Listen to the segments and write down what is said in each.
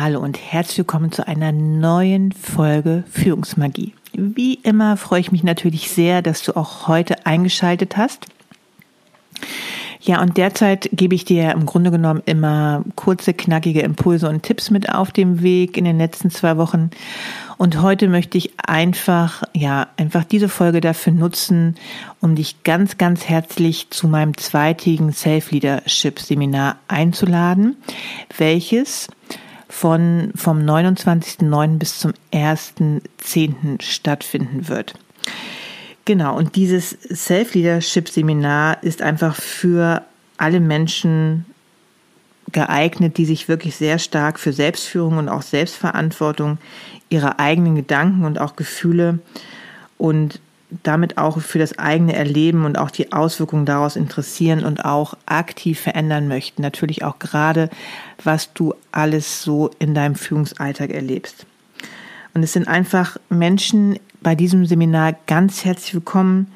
Hallo und herzlich willkommen zu einer neuen Folge Führungsmagie. Wie immer freue ich mich natürlich sehr, dass du auch heute eingeschaltet hast. Ja, und derzeit gebe ich dir im Grunde genommen immer kurze, knackige Impulse und Tipps mit auf dem Weg in den letzten zwei Wochen. Und heute möchte ich einfach, ja, einfach diese Folge dafür nutzen, um dich ganz, ganz herzlich zu meinem zweitägigen Self-Leadership Seminar einzuladen, welches von, vom 29.09. bis zum 1.10. stattfinden wird. Genau, und dieses Self-Leadership-Seminar ist einfach für alle Menschen geeignet, die sich wirklich sehr stark für Selbstführung und auch Selbstverantwortung ihrer eigenen Gedanken und auch Gefühle und damit auch für das eigene Erleben und auch die Auswirkungen daraus interessieren und auch aktiv verändern möchten. Natürlich auch gerade, was du alles so in deinem Führungsalltag erlebst. Und es sind einfach Menschen bei diesem Seminar ganz herzlich willkommen,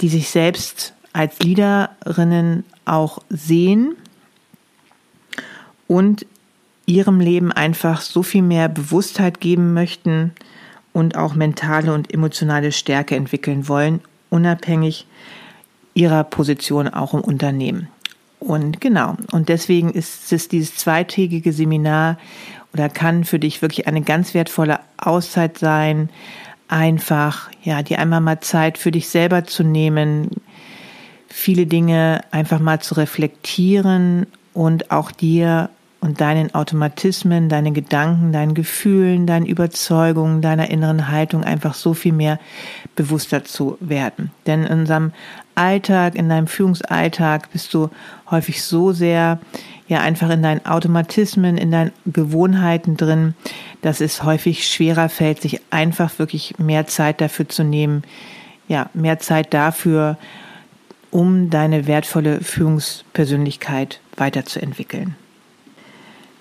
die sich selbst als Leaderinnen auch sehen und ihrem Leben einfach so viel mehr Bewusstheit geben möchten und auch mentale und emotionale Stärke entwickeln wollen, unabhängig ihrer Position auch im Unternehmen. Und genau, und deswegen ist es dieses zweitägige Seminar oder kann für dich wirklich eine ganz wertvolle Auszeit sein, einfach, ja, dir einmal mal Zeit für dich selber zu nehmen, viele Dinge einfach mal zu reflektieren und auch dir und deinen Automatismen, deinen Gedanken, deinen Gefühlen, deinen Überzeugungen, deiner inneren Haltung einfach so viel mehr bewusster zu werden. Denn in unserem Alltag, in deinem Führungsalltag bist du häufig so sehr ja einfach in deinen Automatismen, in deinen Gewohnheiten drin, dass es häufig schwerer fällt, sich einfach wirklich mehr Zeit dafür zu nehmen, ja, mehr Zeit dafür, um deine wertvolle Führungspersönlichkeit weiterzuentwickeln.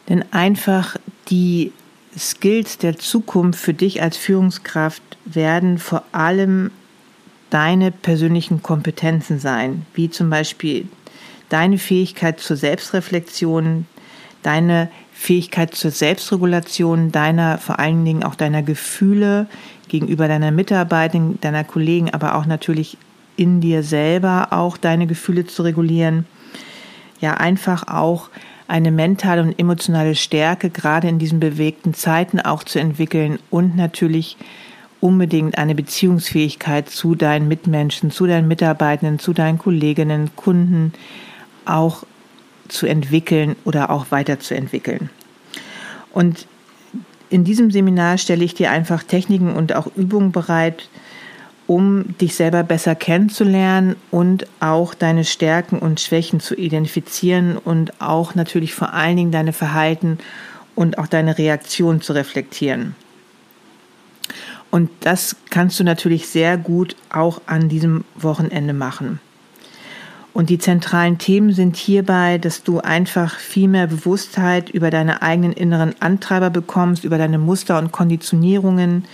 Denn einfach die Skills der Zukunft für dich als Führungskraft werden vor allem deine persönlichen Kompetenzen sein, wie zum Beispiel deine Fähigkeit zur Selbstreflexion, deine Fähigkeit zur Selbstregulation, deiner, vor allen Dingen auch deiner Gefühle gegenüber deiner Mitarbeiter, deiner Kollegen, aber auch natürlich in dir selber auch deine Gefühle zu regulieren. Ja, einfach auch eine mentale und emotionale Stärke gerade in diesen bewegten Zeiten auch zu entwickeln und natürlich unbedingt eine Beziehungsfähigkeit zu deinen Mitmenschen, zu deinen Mitarbeitenden, zu deinen Kolleginnen, Kunden auch zu entwickeln oder auch weiterzuentwickeln. Und in diesem Seminar stelle ich dir einfach Techniken und auch Übungen bereit, um dich selber besser kennenzulernen und auch deine Stärken und Schwächen zu identifizieren und auch natürlich vor allen Dingen deine Verhalten und auch deine Reaktion zu reflektieren. Und das kannst du natürlich sehr gut auch an diesem Wochenende machen. Und die zentralen Themen sind hierbei, dass du einfach viel mehr Bewusstheit über deine eigenen inneren Antreiber bekommst, über deine Muster und Konditionierungen,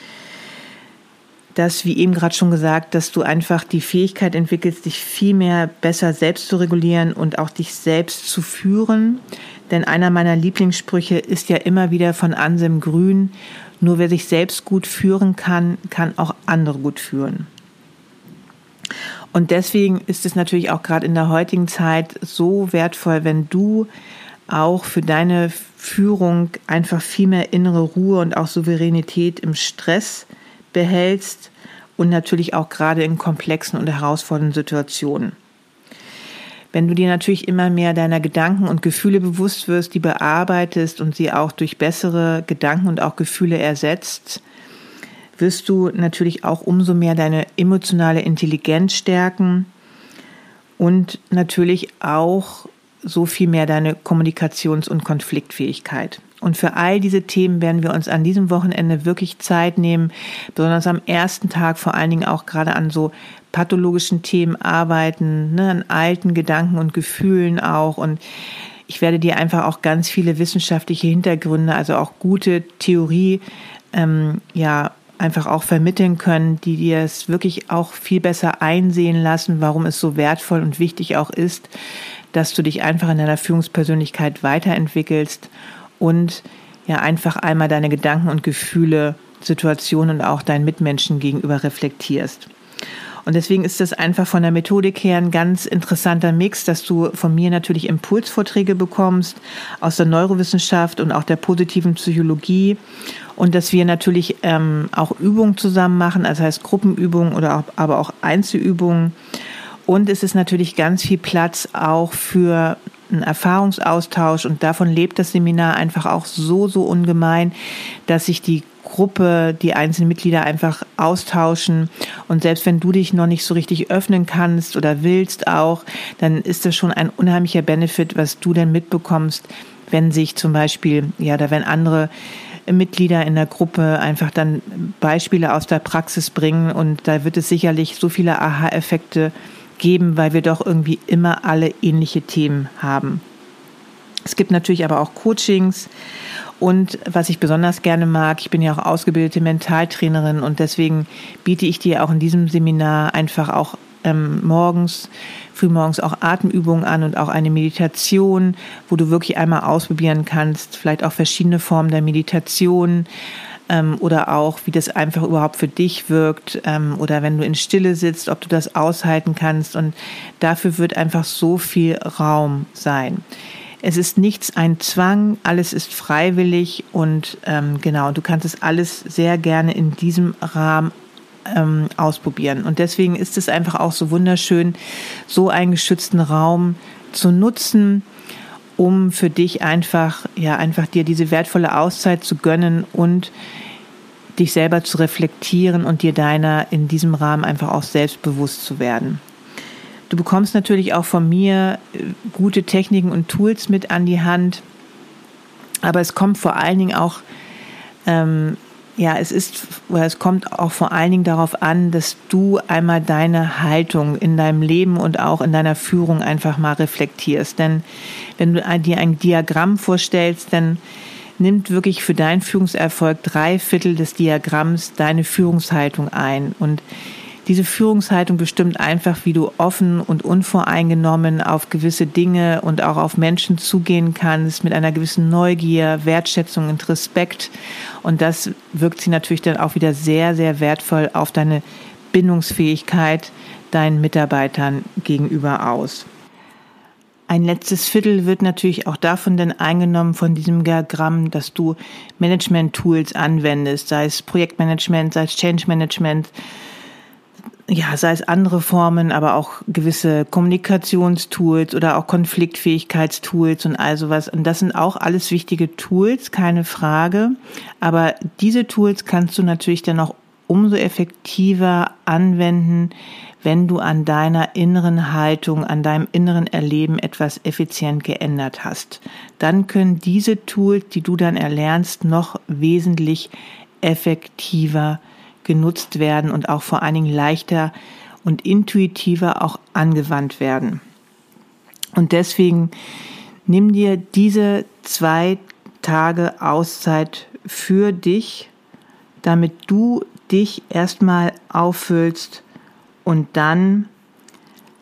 dass, wie eben gerade schon gesagt, dass du einfach die Fähigkeit entwickelst, dich viel mehr besser selbst zu regulieren und auch dich selbst zu führen. Denn einer meiner Lieblingssprüche ist ja immer wieder von Anselm Grün, nur wer sich selbst gut führen kann, kann auch andere gut führen. Und deswegen ist es natürlich auch gerade in der heutigen Zeit so wertvoll, wenn du auch für deine Führung einfach viel mehr innere Ruhe und auch Souveränität im Stress behältst und natürlich auch gerade in komplexen und herausfordernden Situationen. Wenn du dir natürlich immer mehr deiner Gedanken und Gefühle bewusst wirst, die bearbeitest und sie auch durch bessere Gedanken und auch Gefühle ersetzt, wirst du natürlich auch umso mehr deine emotionale Intelligenz stärken und natürlich auch so viel mehr deine Kommunikations- und Konfliktfähigkeit. Und für all diese Themen werden wir uns an diesem Wochenende wirklich Zeit nehmen, besonders am ersten Tag vor allen Dingen auch gerade an so pathologischen Themen arbeiten, ne, an alten Gedanken und Gefühlen auch. Und ich werde dir einfach auch ganz viele wissenschaftliche Hintergründe, also auch gute Theorie, ähm, ja, einfach auch vermitteln können, die dir es wirklich auch viel besser einsehen lassen, warum es so wertvoll und wichtig auch ist, dass du dich einfach in deiner Führungspersönlichkeit weiterentwickelst und ja einfach einmal deine Gedanken und Gefühle, Situationen und auch deinen Mitmenschen gegenüber reflektierst. Und deswegen ist das einfach von der Methodik her ein ganz interessanter Mix, dass du von mir natürlich Impulsvorträge bekommst aus der Neurowissenschaft und auch der positiven Psychologie und dass wir natürlich ähm, auch Übungen zusammen machen, also heißt Gruppenübungen oder auch, aber auch Einzelübungen. Und es ist natürlich ganz viel Platz auch für einen Erfahrungsaustausch und davon lebt das Seminar einfach auch so, so ungemein, dass sich die Gruppe, die einzelnen Mitglieder einfach austauschen. Und selbst wenn du dich noch nicht so richtig öffnen kannst oder willst auch, dann ist das schon ein unheimlicher Benefit, was du denn mitbekommst, wenn sich zum Beispiel, ja, da wenn andere Mitglieder in der Gruppe einfach dann Beispiele aus der Praxis bringen und da wird es sicherlich so viele Aha-Effekte geben, weil wir doch irgendwie immer alle ähnliche Themen haben. Es gibt natürlich aber auch Coachings und was ich besonders gerne mag, ich bin ja auch ausgebildete Mentaltrainerin und deswegen biete ich dir auch in diesem Seminar einfach auch ähm, morgens, frühmorgens auch Atemübungen an und auch eine Meditation, wo du wirklich einmal ausprobieren kannst, vielleicht auch verschiedene Formen der Meditation ähm, oder auch, wie das einfach überhaupt für dich wirkt ähm, oder wenn du in Stille sitzt, ob du das aushalten kannst und dafür wird einfach so viel Raum sein. Es ist nichts ein Zwang, alles ist freiwillig und ähm, genau, du kannst es alles sehr gerne in diesem Rahmen ähm, ausprobieren. Und deswegen ist es einfach auch so wunderschön, so einen geschützten Raum zu nutzen, um für dich einfach, ja, einfach dir diese wertvolle Auszeit zu gönnen und dich selber zu reflektieren und dir deiner in diesem Rahmen einfach auch selbstbewusst zu werden. Du bekommst natürlich auch von mir äh, gute Techniken und Tools mit an die Hand, aber es kommt vor allen Dingen auch ähm, ja, es ist, oder es kommt auch vor allen Dingen darauf an, dass du einmal deine Haltung in deinem Leben und auch in deiner Führung einfach mal reflektierst. Denn wenn du dir ein Diagramm vorstellst, dann nimmt wirklich für deinen Führungserfolg drei Viertel des Diagramms deine Führungshaltung ein. Und diese Führungshaltung bestimmt einfach, wie du offen und unvoreingenommen auf gewisse Dinge und auch auf Menschen zugehen kannst, mit einer gewissen Neugier, Wertschätzung und Respekt. Und das wirkt sich natürlich dann auch wieder sehr, sehr wertvoll auf deine Bindungsfähigkeit deinen Mitarbeitern gegenüber aus. Ein letztes Viertel wird natürlich auch davon dann eingenommen von diesem Diagramm, dass du Management-Tools anwendest, sei es Projektmanagement, sei es Change Management, ja, sei es andere Formen, aber auch gewisse Kommunikationstools oder auch Konfliktfähigkeitstools und all sowas. Und das sind auch alles wichtige Tools, keine Frage. Aber diese Tools kannst du natürlich dann auch umso effektiver anwenden, wenn du an deiner inneren Haltung, an deinem inneren Erleben etwas effizient geändert hast. Dann können diese Tools, die du dann erlernst, noch wesentlich effektiver genutzt werden und auch vor allen Dingen leichter und intuitiver auch angewandt werden. Und deswegen nimm dir diese zwei Tage Auszeit für dich, damit du dich erstmal auffüllst und dann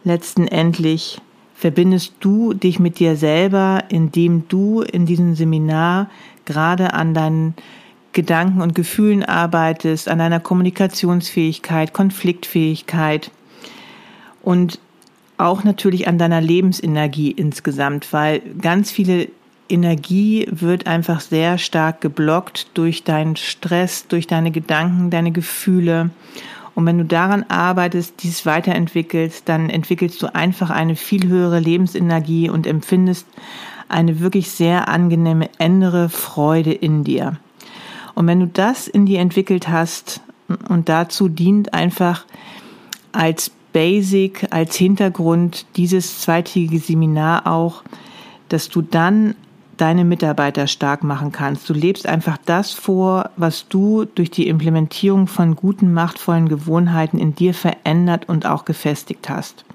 letzten Endlich verbindest du dich mit dir selber, indem du in diesem Seminar gerade an deinen Gedanken und Gefühlen arbeitest, an deiner Kommunikationsfähigkeit, Konfliktfähigkeit und auch natürlich an deiner Lebensenergie insgesamt, weil ganz viele Energie wird einfach sehr stark geblockt durch deinen Stress, durch deine Gedanken, deine Gefühle. Und wenn du daran arbeitest, dies weiterentwickelst, dann entwickelst du einfach eine viel höhere Lebensenergie und empfindest eine wirklich sehr angenehme innere Freude in dir. Und wenn du das in dir entwickelt hast, und dazu dient einfach als Basic, als Hintergrund dieses zweitägige Seminar auch, dass du dann deine Mitarbeiter stark machen kannst. Du lebst einfach das vor, was du durch die Implementierung von guten, machtvollen Gewohnheiten in dir verändert und auch gefestigt hast.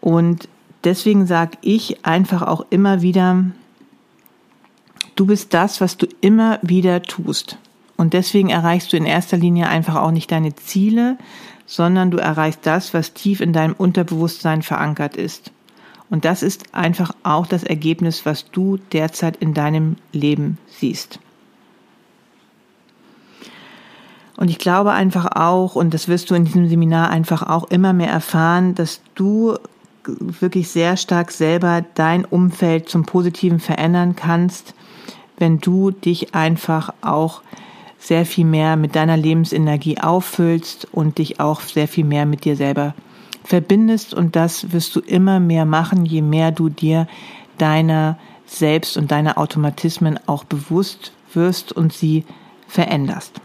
Und deswegen sage ich einfach auch immer wieder, Du bist das, was du immer wieder tust. Und deswegen erreichst du in erster Linie einfach auch nicht deine Ziele, sondern du erreichst das, was tief in deinem Unterbewusstsein verankert ist. Und das ist einfach auch das Ergebnis, was du derzeit in deinem Leben siehst. Und ich glaube einfach auch, und das wirst du in diesem Seminar einfach auch immer mehr erfahren, dass du wirklich sehr stark selber dein Umfeld zum Positiven verändern kannst, wenn du dich einfach auch sehr viel mehr mit deiner Lebensenergie auffüllst und dich auch sehr viel mehr mit dir selber verbindest. Und das wirst du immer mehr machen, je mehr du dir deiner selbst und deiner Automatismen auch bewusst wirst und sie veränderst.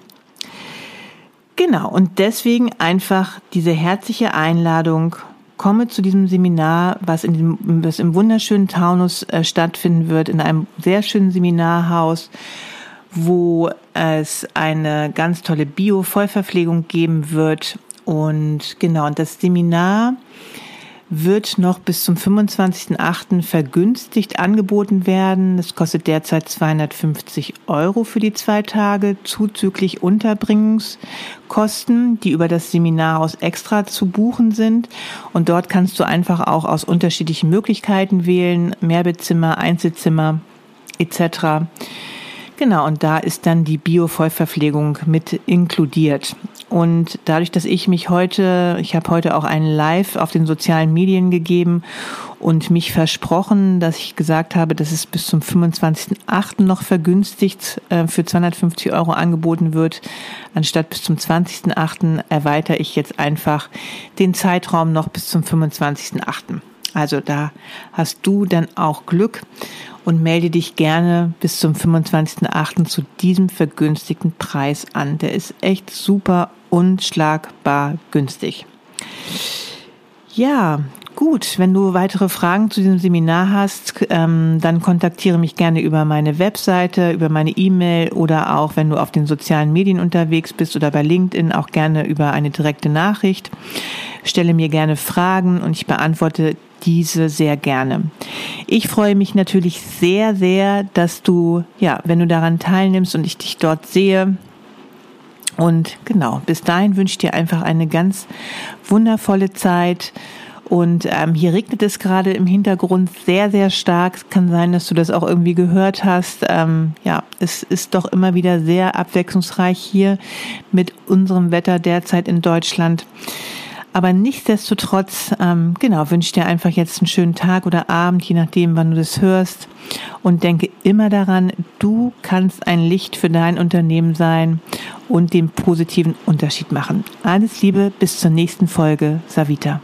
Genau, und deswegen einfach diese herzliche Einladung, komme zu diesem Seminar, was, in dem, was im wunderschönen Taunus äh, stattfinden wird, in einem sehr schönen Seminarhaus, wo es eine ganz tolle Bio-Vollverpflegung geben wird. Und genau, und das Seminar wird noch bis zum 25.08. vergünstigt angeboten werden. Es kostet derzeit 250 Euro für die zwei Tage, zuzüglich Unterbringungskosten, die über das Seminarhaus extra zu buchen sind. Und dort kannst du einfach auch aus unterschiedlichen Möglichkeiten wählen, Mehrbettzimmer, Einzelzimmer etc. Genau, und da ist dann die Bio-Vollverpflegung mit inkludiert. Und dadurch, dass ich mich heute, ich habe heute auch einen Live auf den sozialen Medien gegeben und mich versprochen, dass ich gesagt habe, dass es bis zum 25.08. noch vergünstigt äh, für 250 Euro angeboten wird. Anstatt bis zum 20.08. erweitere ich jetzt einfach den Zeitraum noch bis zum 25.08. Also da hast du dann auch Glück und melde dich gerne bis zum 25.08. zu diesem vergünstigten Preis an. Der ist echt super unschlagbar günstig. Ja, gut. Wenn du weitere Fragen zu diesem Seminar hast, ähm, dann kontaktiere mich gerne über meine Webseite, über meine E-Mail oder auch, wenn du auf den sozialen Medien unterwegs bist oder bei LinkedIn, auch gerne über eine direkte Nachricht. Stelle mir gerne Fragen und ich beantworte diese sehr gerne. Ich freue mich natürlich sehr, sehr, dass du, ja, wenn du daran teilnimmst und ich dich dort sehe. Und genau, bis dahin wünsche ich dir einfach eine ganz wundervolle Zeit. Und ähm, hier regnet es gerade im Hintergrund sehr, sehr stark. Es kann sein, dass du das auch irgendwie gehört hast. Ähm, ja, es ist doch immer wieder sehr abwechslungsreich hier mit unserem Wetter derzeit in Deutschland. Aber nichtsdestotrotz, ähm, genau, wünsche dir einfach jetzt einen schönen Tag oder Abend, je nachdem, wann du das hörst. Und denke immer daran, du kannst ein Licht für dein Unternehmen sein und den positiven Unterschied machen. Alles Liebe, bis zur nächsten Folge. Savita.